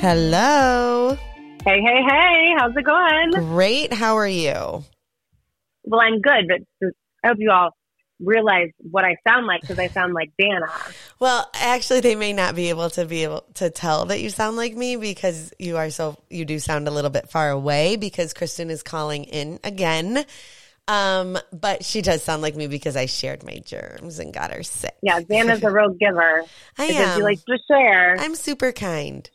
Hello. Hey, hey, hey. How's it going? Great. How are you? Well, I'm good, but I hope you all realize what I sound like because I sound like Danna. Well, actually, they may not be able to be able to tell that you sound like me because you are so you do sound a little bit far away because Kristin is calling in again. Um, but she does sound like me because I shared my germs and got her sick. Yeah, Danna's a real giver. I am. She likes to share. I'm super kind.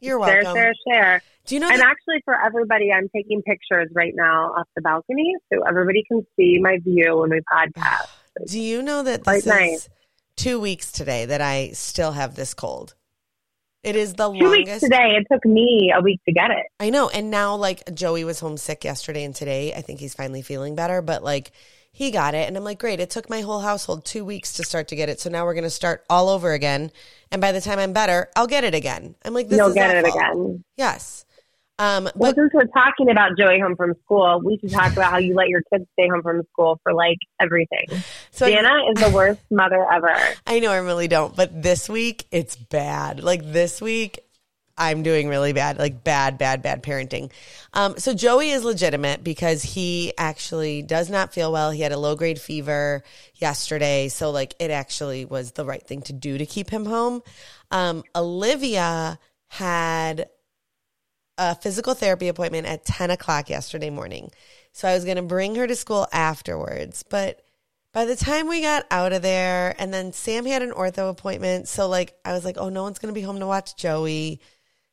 You're welcome. share, share. share. Do you know? And that- actually, for everybody, I'm taking pictures right now off the balcony so everybody can see my view when we podcast. do you know that this nice. is two weeks today that I still have this cold? It is the Two weeks longest. today. It took me a week to get it. I know. And now, like, Joey was homesick yesterday and today. I think he's finally feeling better, but like, he got it. And I'm like, great. It took my whole household two weeks to start to get it. So now we're going to start all over again. And by the time I'm better, I'll get it again. I'm like, this You'll get it again. Yes. Um, Well, since we're talking about Joey home from school, we should talk about how you let your kids stay home from school for like everything. so Danna is the worst mother ever. I normally don't, but this week it's bad. Like this week, I'm doing really bad, like bad, bad, bad parenting. Um, so Joey is legitimate because he actually does not feel well. He had a low grade fever yesterday, so like it actually was the right thing to do to keep him home. Um, Olivia had a physical therapy appointment at 10 o'clock yesterday morning. So I was going to bring her to school afterwards. But by the time we got out of there, and then Sam had an ortho appointment. So, like, I was like, oh, no one's going to be home to watch Joey.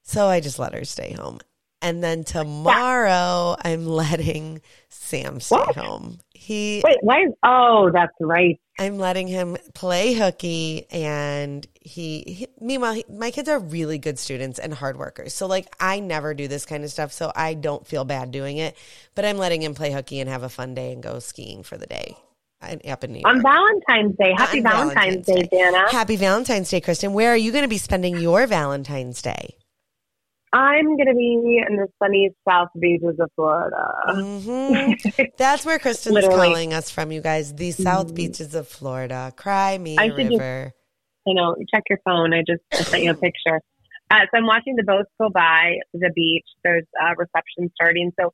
So I just let her stay home. And then tomorrow, I'm letting Sam stay What? home. He Wait, why? Is, oh, that's right. I'm letting him play hooky, and he. he meanwhile, he, my kids are really good students and hard workers. So, like, I never do this kind of stuff, so I don't feel bad doing it. But I'm letting him play hooky and have a fun day and go skiing for the day up in New York. On Valentine's Day. Happy On Valentine's, Day, Danna. Happy Valentine's Day, Kristin. Where are you going to be spending your Valentine's Day? I'm going to be in the sunny South Beaches of Florida. hmm That's where Kristin's calling us from, you guys. The South Mhm. Beaches of Florida. Cry me I a should just- river. you know, check your phone. I just I sent you a picture. Uh, so I'm watching the boats go by the beach. There's a reception starting. So,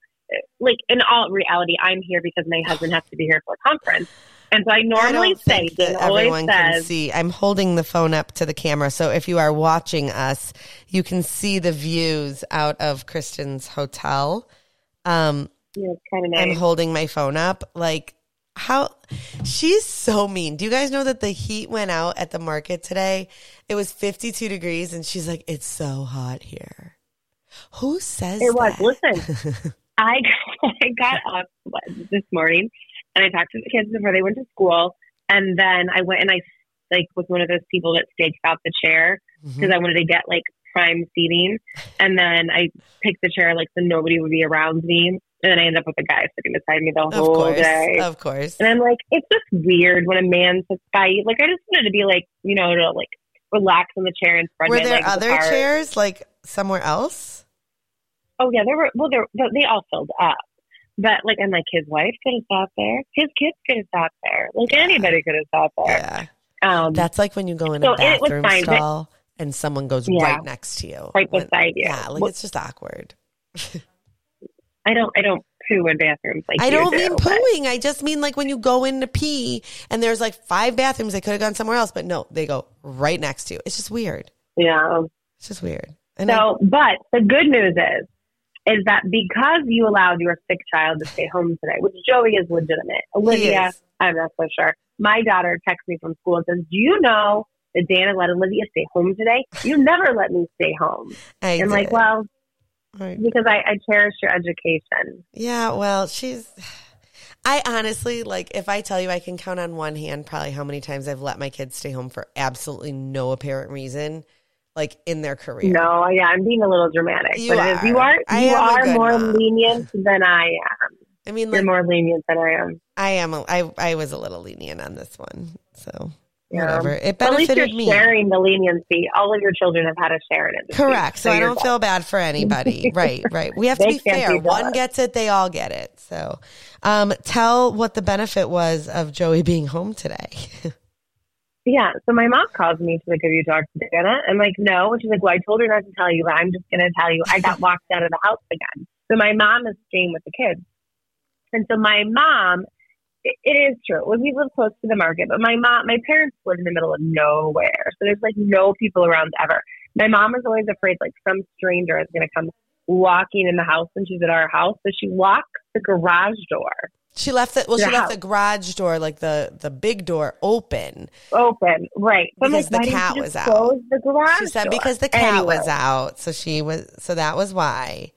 like in all reality, I'm here because my husband has to be here for a conference. And so I I normally don't say, that everyone can see. I'm holding the phone up to the camera, so if you are watching us, you can see the views out of Kristin's hotel. Um, yeah, it's kind of I'm holding my phone up. Like how she's so mean. Do you guys know that the heat went out at the market today? It was 52 degrees, and she's like, "It's so hot here." Who says It was. that? Listen, I I got up this morning and I talked to the kids before they went to school, and then I went and I like was one of those people that staked out the chair mm-hmm. because I wanted to get like prime seating, and then I picked the chair like so nobody would be around me, and then I ended up with a guy sitting beside me the Of whole course, day. of course. And I'm like, it's just weird when a man sits by you. Like I just wanted to be like, you know, to like relax in the chair and spread Were there other apart. chairs like somewhere else? Oh yeah, there were. Well, there they all filled up. But like, and like his wife could have sat there. His kids could have sat there. Like Yeah. anybody could have sat there. Yeah, Um, that's like when you go in So a bathroom fine, but- stall and someone goes Yeah. right next to you, right When- beside you. Yeah, like Well, it's just awkward. I don't. I don't poo in bathrooms like I don't do, mean but- pooing. I just mean like when you go in to pee and there's like five bathrooms. They could have gone somewhere else, but no, they go right next to you. It's just weird. Yeah. It's just weird. And I- So, but the good news is, is that because you allowed your sick child to stay home today, which Joey is legitimate. Olivia, is. I'm not so sure. My daughter texts me from school and says, "Do you know that Danna let Olivia stay home today? You never let me stay home." I I'm like, well, Right. because I, I cherish your education. Yeah, well, she's. I honestly like if I tell you I can count on one hand probably how many times I've let my kids stay home for absolutely no apparent reason, like in their career. No, yeah, I'm being a little dramatic, You but it are. you are you are more mom. lenient than I am. I mean, You're more lenient than I am. I am. A, I I was a little lenient on this one, so Yeah. whatever. It But at least you're me. sharing the leniency. All of your children have had to share it. In the Correct. street, So, I don't feel bad for anybody. right, right. We have to be fair. be One gets it, they all get it. So, um, tell what the benefit was of Joey being home today. Yeah. So my mom calls me. She's like, "Have you talked to Danna?" I'm like, "No." And she's like, "Well, I told her not to tell you, but I'm just going to tell you. I got locked out of the house again." So my mom is staying with the kids, and so my mom. It, it is true. We live close to the market, but my mom, my parents live in the middle of nowhere, so there's like no people around ever. My mom is always afraid like some stranger is going to come walking in the house when she's at our house, so she locks the garage door. She left the well. She left the garage door, like the the big door, open. open, right? So Because like, the cat was out. The garage. She said door? because the cat Anyway, was out, so she was. So that was why.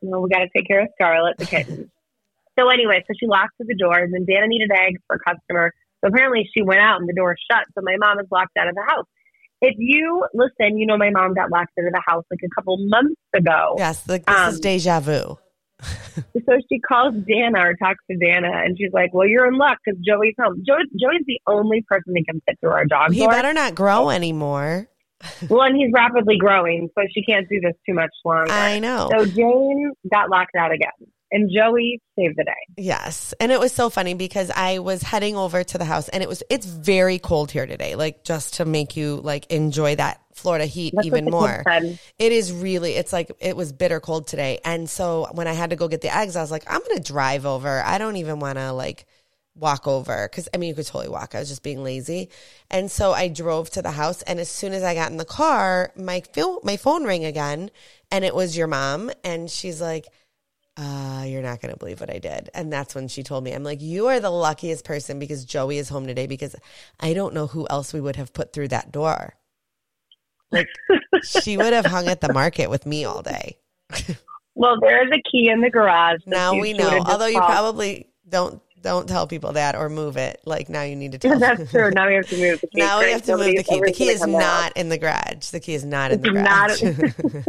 You know, we got to take care of Scarlet, the kitten. so anyway, so she locked the doors, and then Danna needed eggs for a customer. So apparently she went out and the door shut. So my mom is locked out of the house. If you listen, you know my mom got locked out of the house like a couple months ago. Yes, the, this is Um, deja vu. So she calls Danna or talks to Danna, and she's like, "Well, you're in luck because Joey's home. Joey, Joey's the only person that can fit through our dog He door. better not grow anymore. Well, and he's rapidly growing, so she can't do this too much longer. I know. So Jane got locked out again, and Joey saved the day. Yes. And it was so funny because I was heading over to the house and it was it's very cold here today. Like just to make you like enjoy that Florida heat That's even more. It is really it's like it was bitter cold today. And so when I had to go get the eggs, I was like, I'm gonna drive over. I don't even wanna like walk over because I mean you could totally walk. I was just being lazy. And so I drove to the house and as soon as I got in the car, my phone my phone rang again and it was your mom and she's like uh, you're not going to believe what I did. And that's when she told me, I'm like, you are the luckiest person because Joey is home today because I don't know who else we would have put through that door. Like, she would have hung at the market with me all day. Well, there is a key in the garage. Now we know. Although you probably don't don't tell people that or move it. Like now you need to tell. That's true. Now we have to move the key. Now we have to move the key. The key is come out. not in the garage. The key is not in the It's not- garage.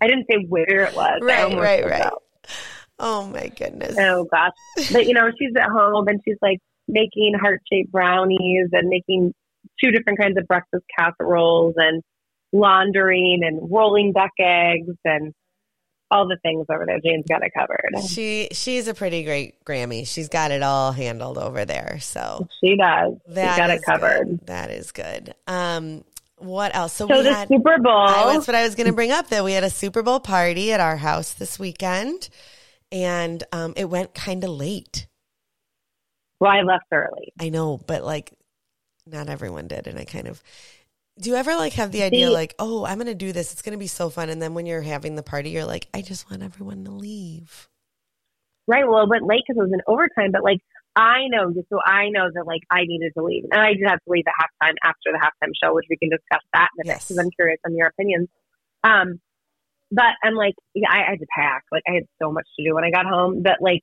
I didn't say where it was. Right, right, right. that. Oh my goodness. Oh gosh. But you know, she's at home and she's like making heart shaped brownies and making two different kinds of breakfast casseroles and laundering and rolling duck eggs and all the things over there. Jane's got it covered. She she's a pretty great Grammy. She's got it all handled over there. So She does. that She's got it covered. good. That is good. Um, what else? So, So we the had. Super Bowl. I, that's what I was going to bring up. That we had a Super Bowl party at our house this weekend, and um, it went kind of late. well, I left early. I know, but like, not everyone did, and I kind of. Do you ever like have the idea like, oh, I'm going to do this. It's going to be so fun, and then when you're having the party, you're like, I just want everyone to leave. Right. Well, it went late because it was in overtime, but like I know, so I know that like I needed to leave, and I did have to leave at halftime after the halftime show, which we can discuss that in a Yes. because I'm curious on your opinions. Um, but I'm like, yeah, I, I had to pack. Like I had so much to do when I got home that like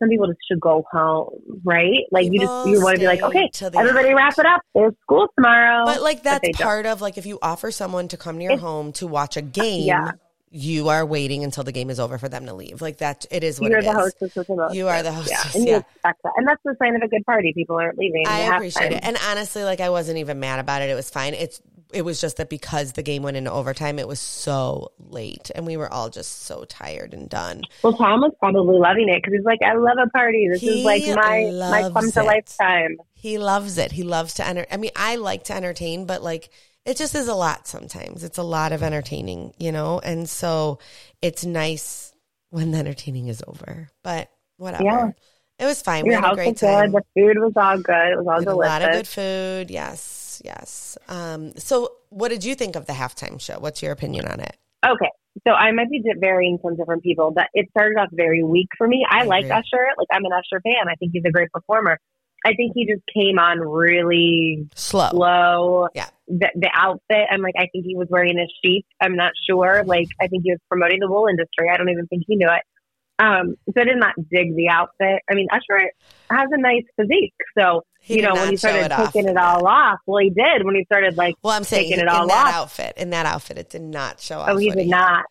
some people just should go home, right? Like you just you want to be like, okay, everybody end. wrap it up. There's school tomorrow. But like that's don't. part of like if you offer someone to come to your It's- home to watch a game, Yeah. you are waiting until the game is over for them to leave. Like that, it is what You're it the is. hostess the most. You are the Yeah, hostess, and yeah. that, and that's the sign of a good party. People aren't leaving. I appreciate it, and honestly, like I wasn't even mad about it. It was fine. It's it was just that because the game went into overtime, it was so late, and we were all just so tired and done. Well, Tom was probably loving it because he's like, I love a party. This He is like my my come to it. lifetime. He loves it. He loves to enter. I mean, I like to entertain, but like it just is a lot sometimes. It's a lot of entertaining, you know? And so it's nice when the entertaining is over. But whatever. Yeah. It was fine. we Your had a great was time. good. The food was all good. It was all We had a lot of good food. Yes, yes. Um, so what did you think of the halftime show? What's your opinion on it? Okay, so I might be varying from different people, but it started off very weak for me. I, I like. Usher. Like I'm an Usher fan. I think he's a great performer. I think he just came on really Slow. slow. Yeah. The, the outfit, I'm like, I think he was wearing a sheep. I'm not sure. Like, I think he was promoting the wool industry. I don't even think he knew it. Um, so I did not dig the outfit. I mean, Usher has a nice physique. So, He you know, when he started it taking in it all off, well, he did when he started like, Well, I'm saying taking in it all that off. outfit, in that outfit, it did not show off. oh, he did not.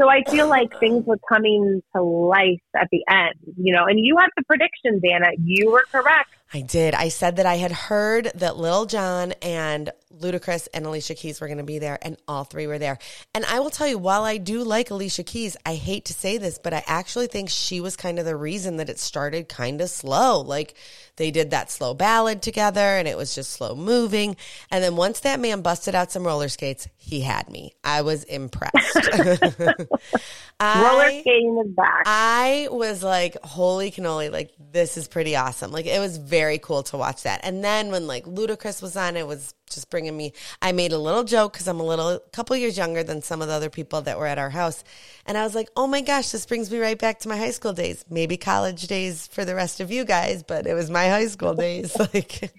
So I feel like things were coming to life at the end, you know, and you had the predictions, Anna. You were correct. I did. I said that I had heard that Lil Jon and Ludacris and Alicia Keys were going to be there, and all three were there. And I will tell you, while I do like Alicia Keys, I hate to say this, but I actually think she was kind of the reason that it started kind of slow. Like they did that slow ballad together, and it was just slow moving. And then once that man busted out some roller skates, he had me. I was impressed. Roller skating is back. I was like, holy cannoli, like this is pretty awesome. Like it was very cool to watch that. And then when like Ludacris was on, it was just bringing me. I made a little joke because I'm a little couple years younger than some of the other people that were at our house, and I was like, oh my gosh, this brings me right back to my high school days. Maybe college days for the rest of you guys, but it was my high school days. Like.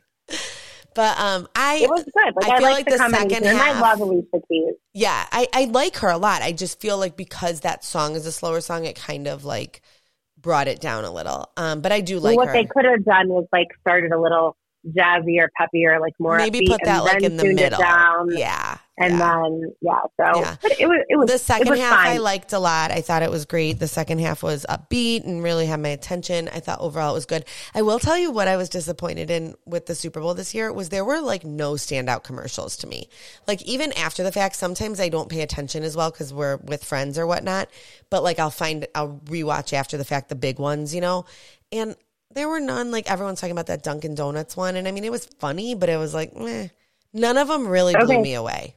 But um, I it was good. Like, I, I feel like the, the second and I love Alicia Keys. yeah, I, I like her a lot. I just feel like because that song is a slower song, it kind of like brought it down a little. Um, but I do like what her. they could have done was like started a little jazzier, or peppy or like more Maybe upbeat, put that and like in the middle. down, Yeah, and yeah. then yeah. So Yeah. it was it was the second was half fine. I liked a lot. I thought it was great. The second half was upbeat and really had my attention. I thought overall it was good. I will tell you what I was disappointed in with the Super Bowl this year was there were like no standout commercials to me. Like even after the fact, sometimes I don't pay attention as well because we're with friends or whatnot. But like I'll find I'll rewatch after the fact the big ones, you know, and there were none. Like everyone's talking about that Dunkin' Donuts one, and I mean it was funny, but it was like meh. none of them really blew me away.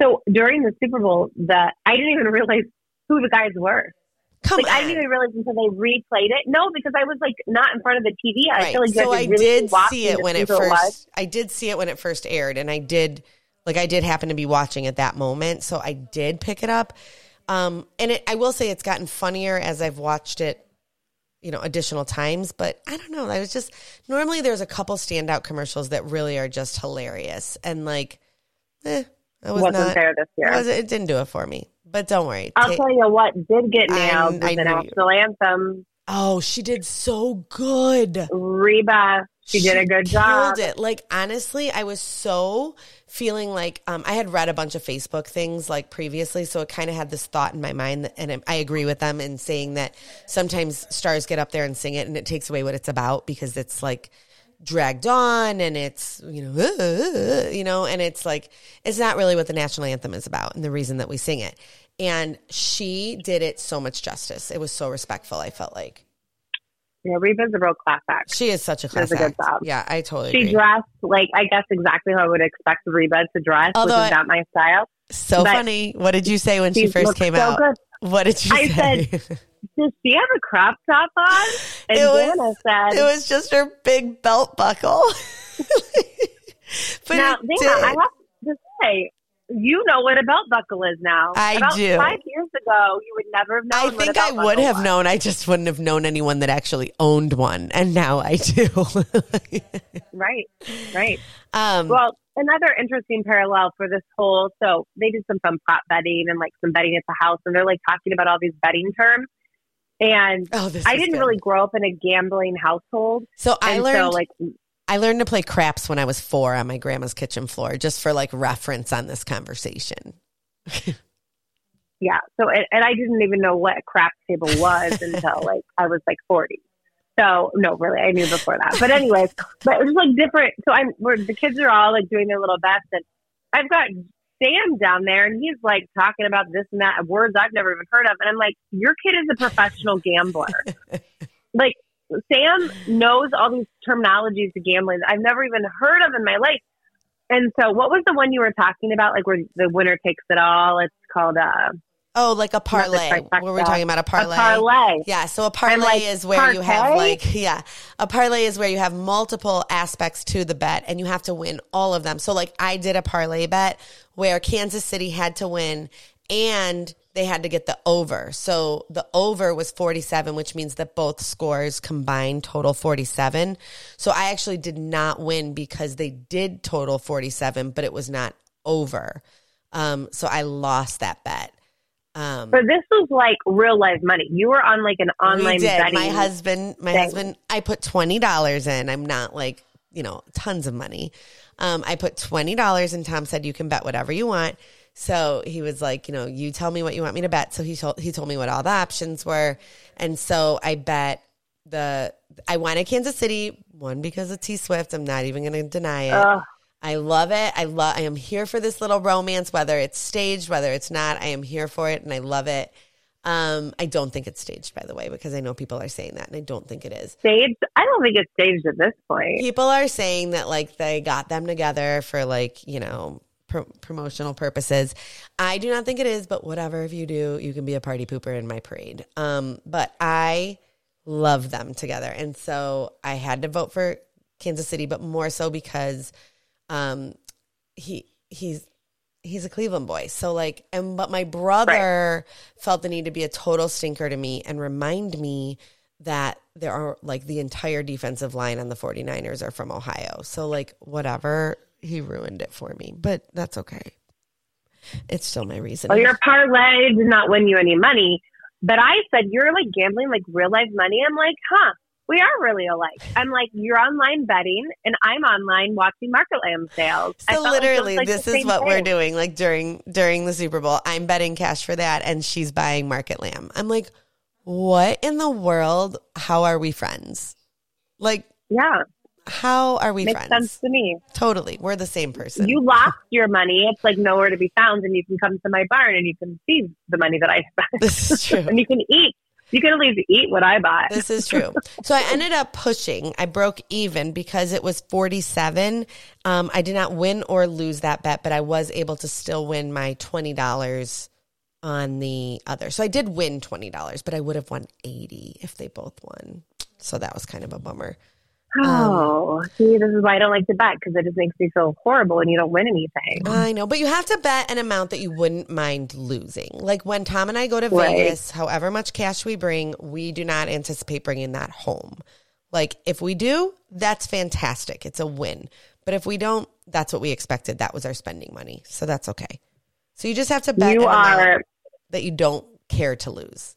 So during the Super Bowl, that I didn't even realize who the guys were. Come Like on. I didn't even realize until they replayed it. No, because I was like not in front of the TV. I feel like so I really did see it when it first. I did see it when it first aired, and I did like I did happen to be watching at that moment, so I did pick it up. Um, and it, I will say it's gotten funnier as I've watched it, you know, additional times. But I don't know. I was just normally there's a couple standout commercials that really are just hilarious, and like, eh, I was Wasn't not. there this year. It, was, it didn't do it for me. But don't worry. I'll Ta- tell you what did get nailed I was the you- national anthem. oh, she did so good. Reba, she, did a good job. It. Like honestly, I was so feeling like um, I had read a bunch of Facebook things like previously, so it kind of had this thought in my mind, that, and I agree with them in saying that sometimes stars get up there and sing it, and it takes away what it's about because it's like dragged on and it's you know uh, you know and it's like it's not really what the national anthem is about and the reason that we sing it and she did it so much justice it was so respectful i felt like Yeah, Reba's a real class act. she is such a class Does a good act. job. yeah i totally She agree. dressed like I guess exactly how I would expect Reba to dress, Although which is not my style. So But funny. What did you say when she She first came so out? good. What did you say? I say? Does she have a crop top on? And It was- Danna said, it was just her big belt buckle. but "Now, Danna. I have to say, you know what a belt buckle is now. I About do. Five years ago, you would never have known. I think I would have was. known. I just wouldn't have known anyone that actually owned one, and now I do. Right, right. um, Well, another interesting parallel for this whole so they did some fun prop betting and like some betting at the house, and they're like talking about all these betting terms. And oh, I didn't good. really grow up in a gambling household, So I learned. so like I learned to play craps when I was four on my grandma's kitchen floor, just for like reference on this conversation. yeah. So and, and I didn't even know what a crap table was until like I was like forty. So no, really, I knew before that. But anyways, but it was like different. So I'm where the kids are all like doing their little best, and I've got Sam down there, and he's like talking about this and that words I've never even heard of, and I'm like, your kid is a professional gambler. like Sam knows all these terminologies of gambling that I've never even heard of in my life. And so, what was the one you were talking about? Like where the winner takes it all? It's called uh, Oh, like a parlay. Were we talking about a parlay? a parlay. Yeah, so a parlay like, is where you have like yeah, a parlay is where you have multiple aspects to the bet and you have to win all of them. So like I did a parlay bet where Kansas City had to win and they had to get the over. So the over was 47, which means that both scores combined total 47. So I actually did not win because they did total 47, but it was not over. Um, so I lost that bet. Um, But this was like real life money. You were on like an online betting. My husband, my thing. husband, I put twenty dollars in. I'm not like you know tons of money. Um, I put twenty dollars, and Tom said you can bet whatever you want. So he was like, you know, you tell me what you want me to bet. So he told he told me what all the options were, and so I bet the I wanted Kansas City one because of T Swift. I'm not even going to deny it. Ugh. I love it. I love. I am here for this little romance, whether it's staged, whether it's not. I am here for it, and I love it. Um, I don't think it's staged, by the way, because I know people are saying that, and I don't think it is. Staged? I don't think it's staged at this point. People are saying that like they got them together for like you know pro- promotional purposes. I do not think it is, but whatever. If you do, you can be a party pooper in my parade. Um, but I love them together, and so I had to vote for Kansas City, but more so because um, he he's he's a Cleveland boy. So like and but my brother felt the need to be a total stinker to me and remind me that there are like the entire defensive line on the 49ers are from Ohio. So like whatever, he ruined it for me. But that's okay. It's still my reason. Well, your parlay did not win you any money. But I said, you're like gambling like real life money. I'm like, huh, we are really alike. I'm like, you're online betting and I'm online watching market lamb sales. I So felt like literally, like, this is what we're doing. Like during during the Super Bowl, I'm betting cash for that, and she's buying market lamb. I'm like, what in the world? How are we friends? Like, Yeah, how are we makes friends? sense to me. Totally, we're the same person. You lost your money. It's like nowhere to be found, and you can come to my barn and you can see the money that I spent, this is true. and you can eat. You can at least eat what I bought. This is true. So I ended up pushing. I broke even because it was 47. Um, I did not win or lose that bet, but I was able to still win my $20 on the other. So I did win $20, but I would have won 80 if they both won. So that was kind of a bummer. Um, oh, see, this is why I don't like to bet because it just makes me feel horrible, and you don't win anything. I know, but you have to bet an amount that you wouldn't mind losing. Like when Tom and I go to Right. Vegas, however much cash we bring, we do not anticipate bringing that home. Like if we do, that's fantastic. It's a win. But if we don't, that's what we expected. That was our spending money. So that's okay. So you just have to bet You an amount are that you don't care to lose.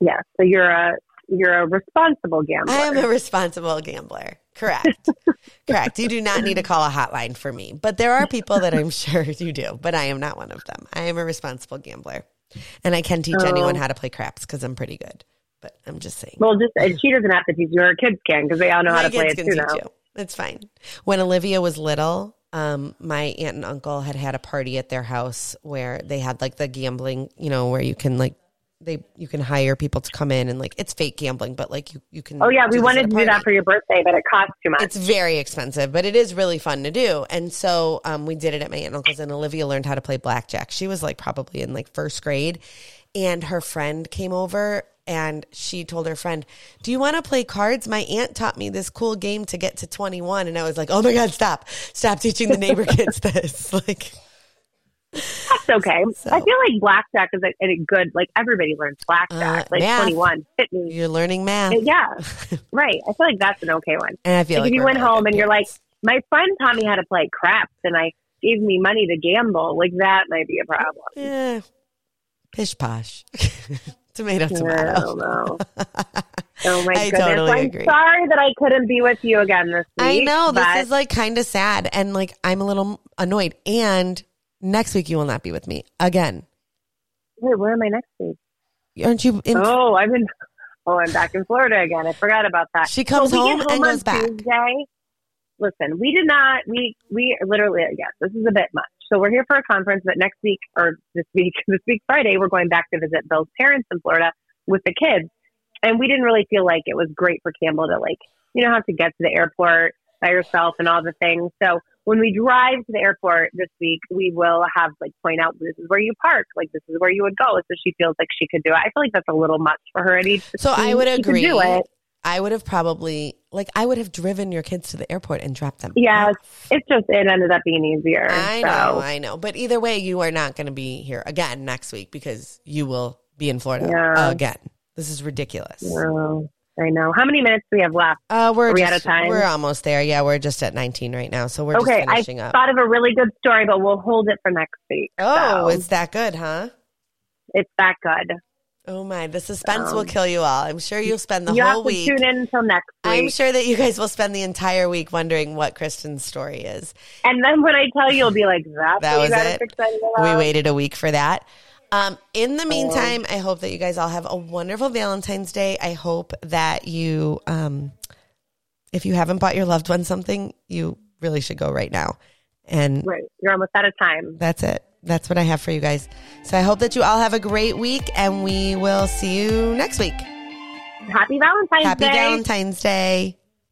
Yeah. So you're a you're a responsible gambler. I am a responsible gambler. Correct. Correct. You do not need to call a hotline for me, but there are people that I'm sure you do, but I am not one of them. I am a responsible gambler. And I can teach Oh. anyone how to play craps because I'm pretty good. But I'm just saying. well, just and she doesn't have to teach you. Her kids can because they all know how My to play it too now. you. It's fine. When Olivia was little, um, my aunt and uncle had had a party at their house where they had like the gambling, you know, where you can like they you can hire people to come in and like it's fake gambling, but like you you can. Oh yeah, we wanted to do that for your birthday, but it costs too much. It's very expensive, but it is really fun to do. And so um, we did it at my aunt and uncle's, and Olivia learned how to play blackjack. She was like probably in like first grade, and her friend came over and she told her friend, "Do you want to play cards? My aunt taught me this cool game to get to 21." And I was like, "Oh my god, stop! Stop teaching the neighbor kids this!" Like, That's okay. So- I feel like blackjack is a, a good. Like everybody learns blackjack. Uh, like math. twenty one. Hit you're learning math, Yeah, right. I feel like that's an okay one. and I feel Like like if you went home and you're like, my friend taught me how to play craps, and I gave me money to gamble. Like that might be a problem. "Yeah, pish posh, tomato I tomato." don't know. Oh my I goodness! totally I'm agree. sorry that I couldn't be with you again this week. I know this is like kind of sad, and like I'm a little annoyed. And next week you will not be with me again, Wait, where am I next week? aren't you? In, Oh, I've been. Oh, I'm back in Florida again. I forgot about that. She comes So home get and goes back. Tuesday. Listen, we did not. We we literally. Yes, this is a bit much. So we're here for a conference, but next week or this week, this week Friday, we're going back to visit Bill's parents in Florida with the kids, and we didn't really feel like it was great for Campbell to like you know have to get to the airport by yourself and all the things. So when we drive to the airport this week, we will have like point out this is where you park, like this is where you would go, so she feels like she could do it. I feel like that's a little much for her at. So I would 16. She could agree. do it. I would have probably like I would have driven your kids to the airport and dropped them. Yes, off. it's just it ended up being easier. I so. know, I know. But either way, you are not going to be here again next week because you will be in Florida Yeah. again. This is ridiculous. No, I know. How many minutes do we have left? Uh, we're Are we just, out of time? We're almost there. Yeah, we're just at 19 right now, so we're okay, just I finishing up. thought of a really good story, but we'll hold it for next week. Oh, So, it's that good, huh? it's that good. Oh my, the suspense Um, will kill you all. I'm sure you'll spend the you whole have to week. tune in until next week. I'm sure that you guys will spend the entire week wondering what Kristin's story is. And then when I tell you, you'll be like, "That's That what was you got it. We waited a week for that. Um, in the meantime, I hope that you guys all have a wonderful Valentine's Day. I hope that you, um, if you haven't bought your loved one something, you really should go right now. And Right. You're almost out of time. that's it. That's what I have for you guys. So I hope that you all have a great week and we will see you next week. Happy Valentine's Happy Day. Happy Valentine's Day.